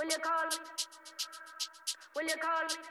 Will you call me? Will you call me?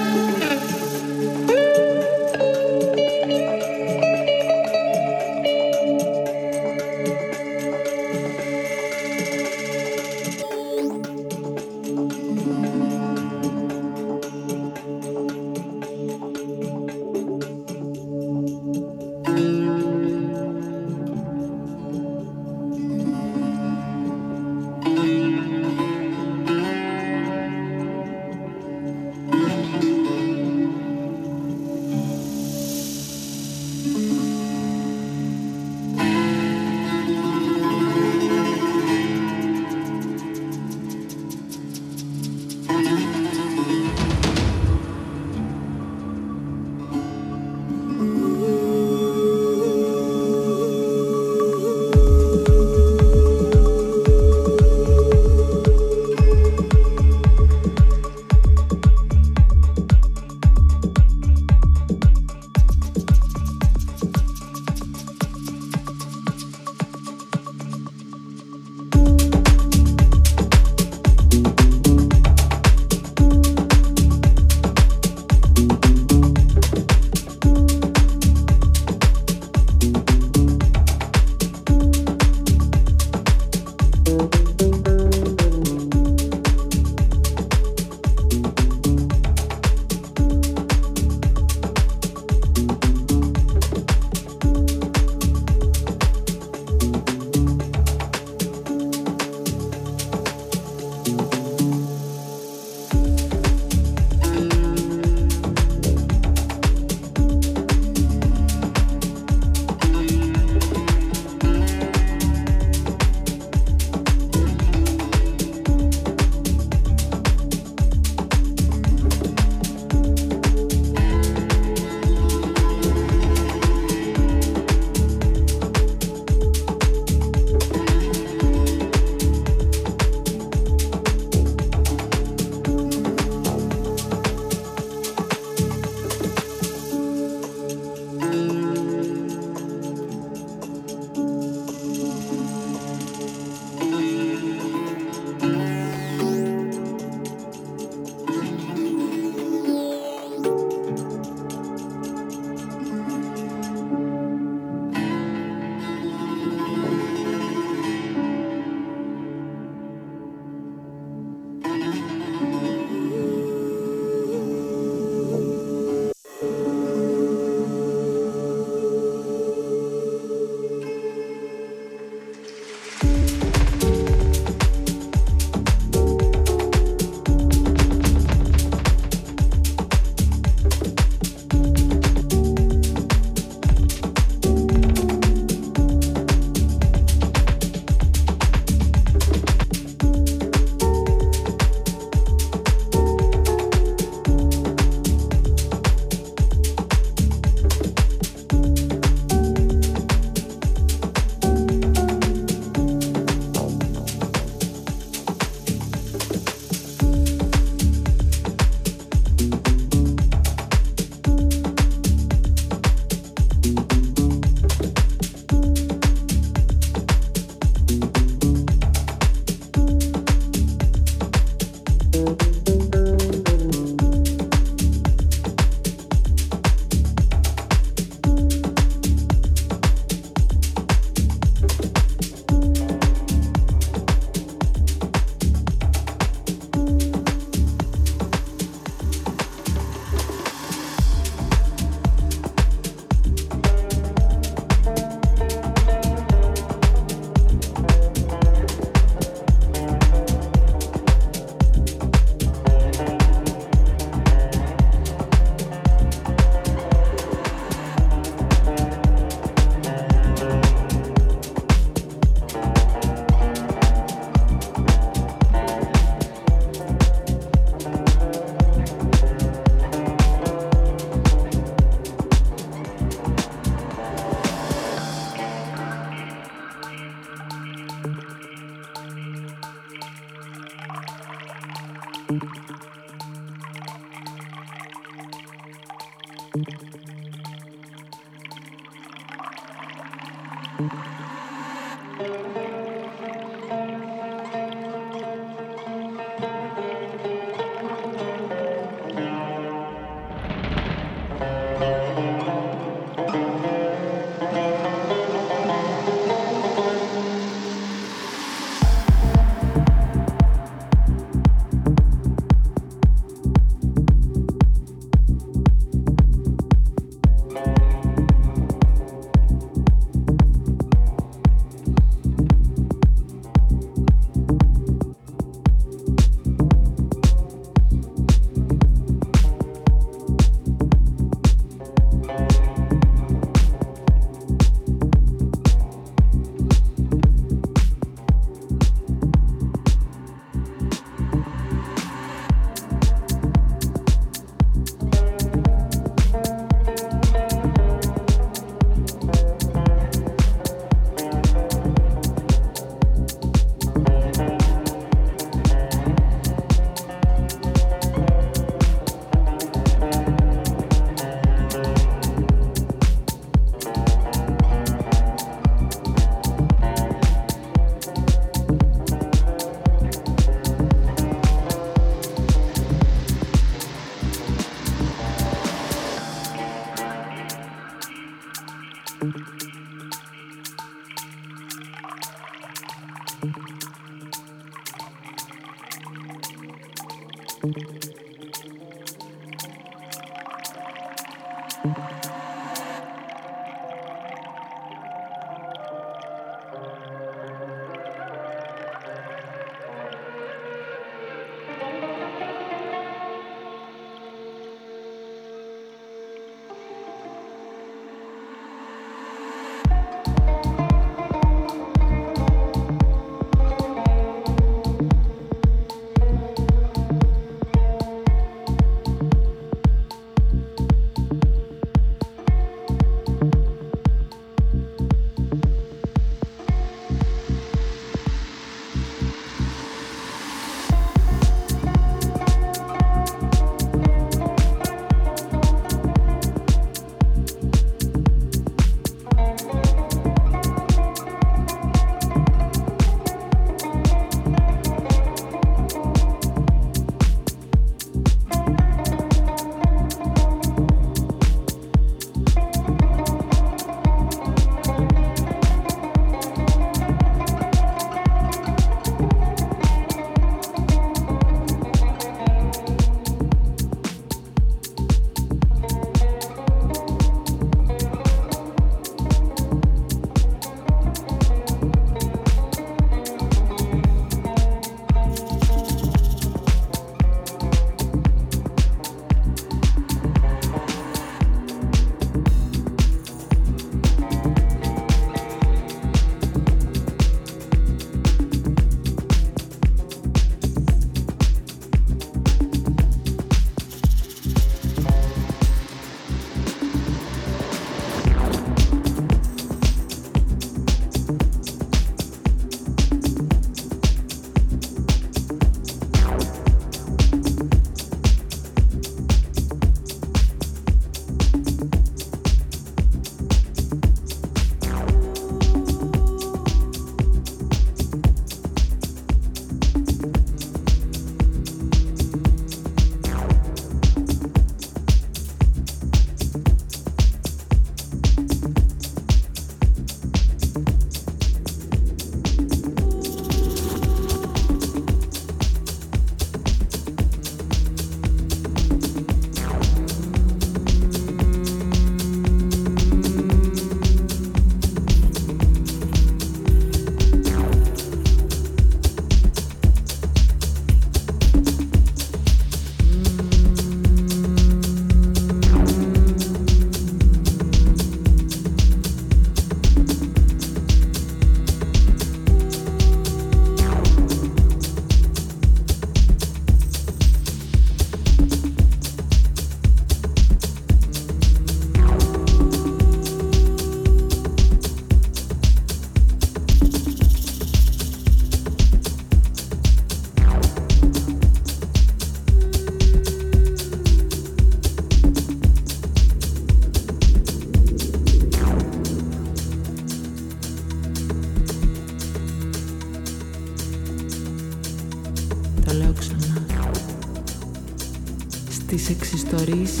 Please.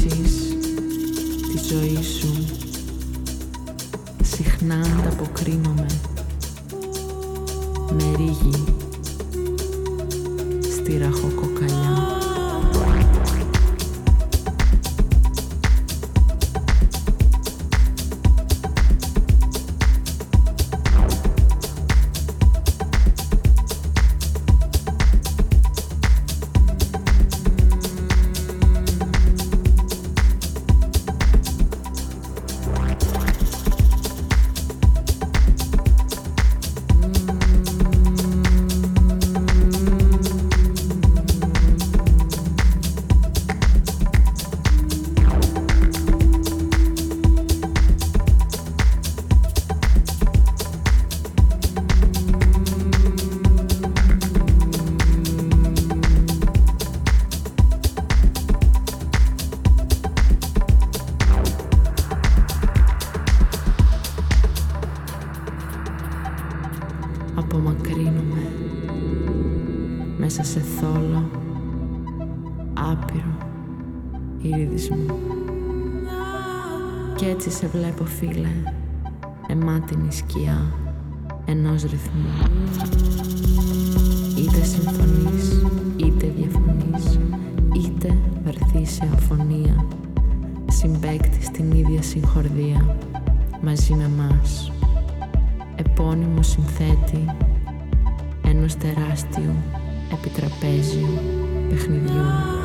Σκιά ενός ρυθμού. Είτε συμφωνείς, είτε διαφωνείς, είτε βρεθείς σε αφωνία, συμπέκτη στην ίδια συγχορδία, μαζί με μας. Επώνυμο συνθέτη ενός τεράστιου επιτραπέζιου παιχνιδιού.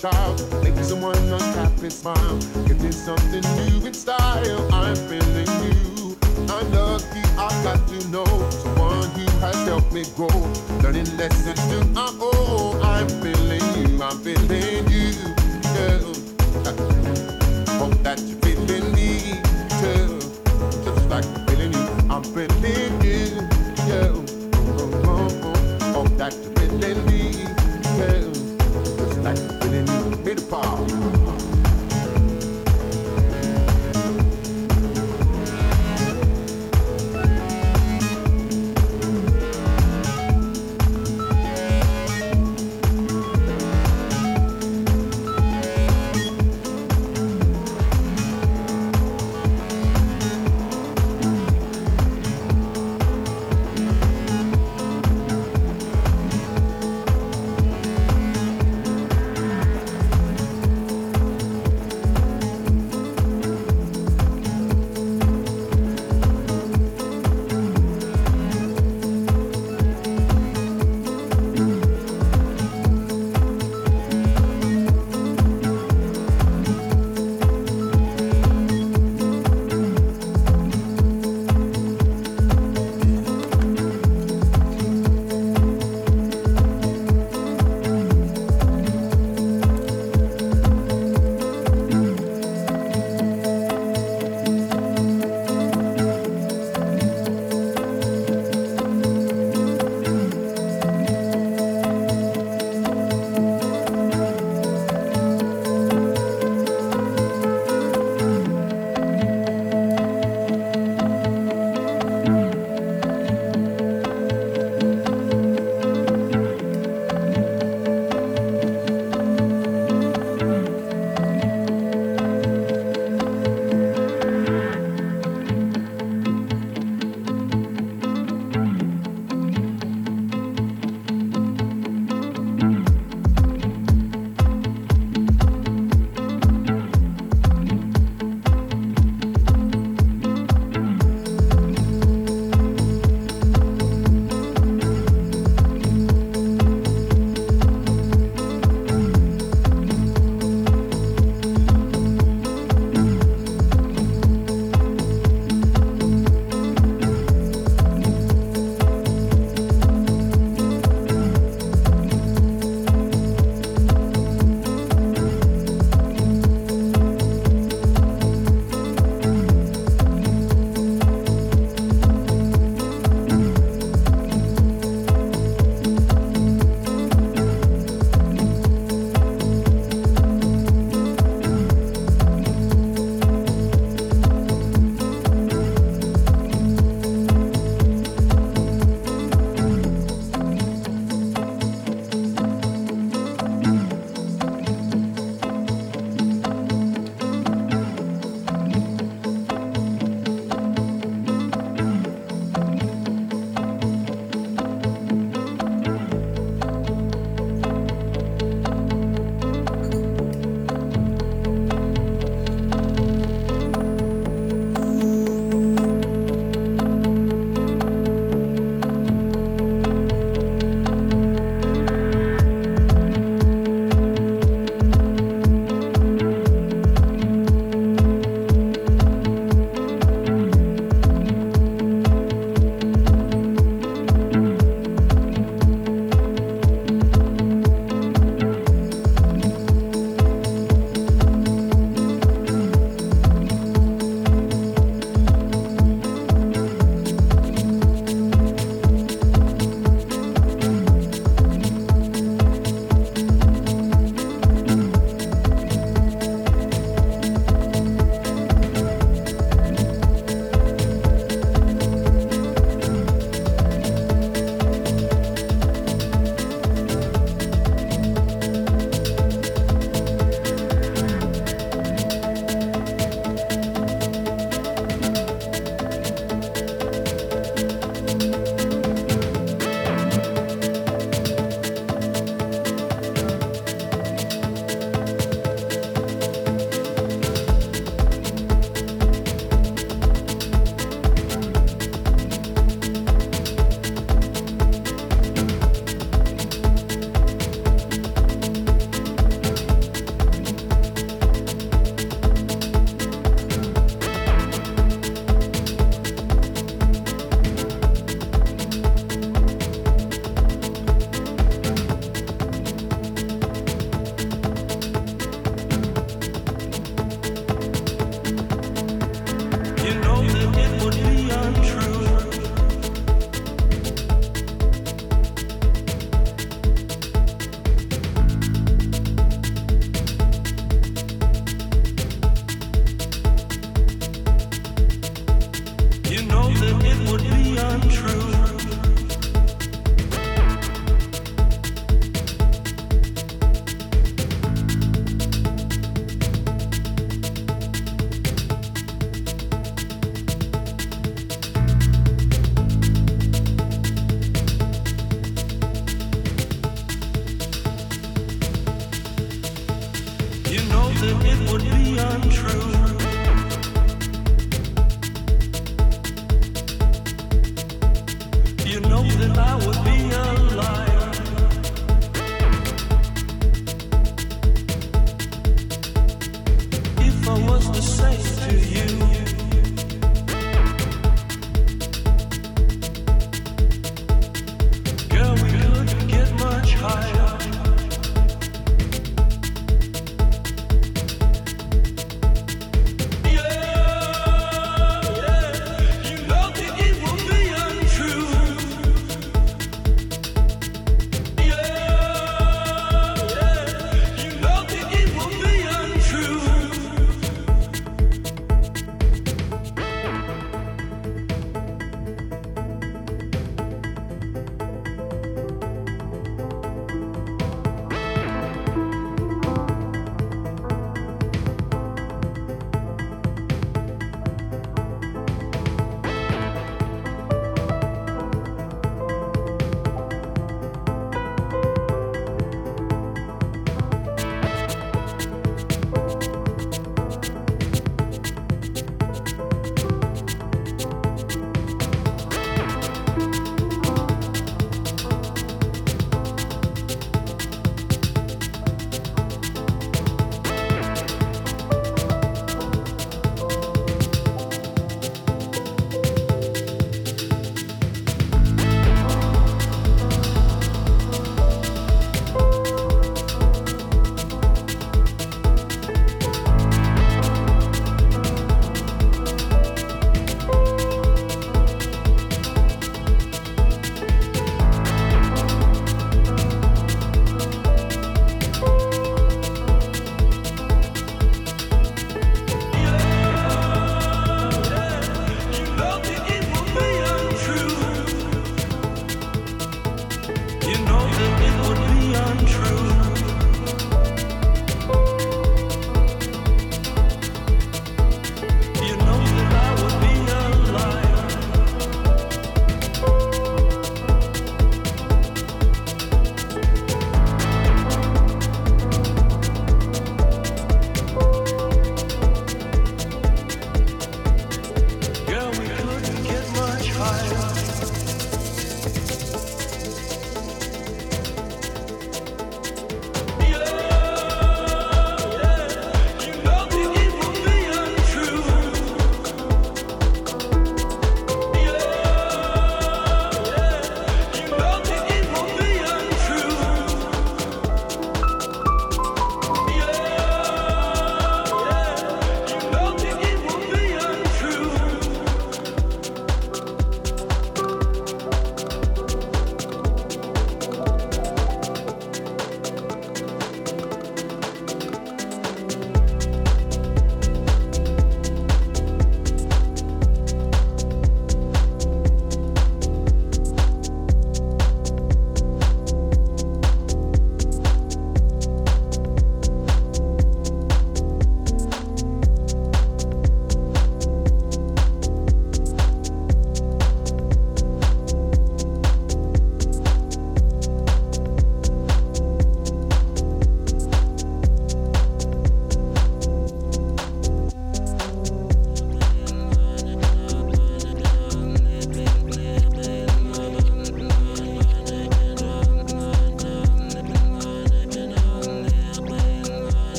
child, Make someone unhappy smile. Get me something new in style. I'm feeling new. I'm lucky I got to know someone who has helped me grow. Learning lessons to I owe. I'm feeling you. I'm feeling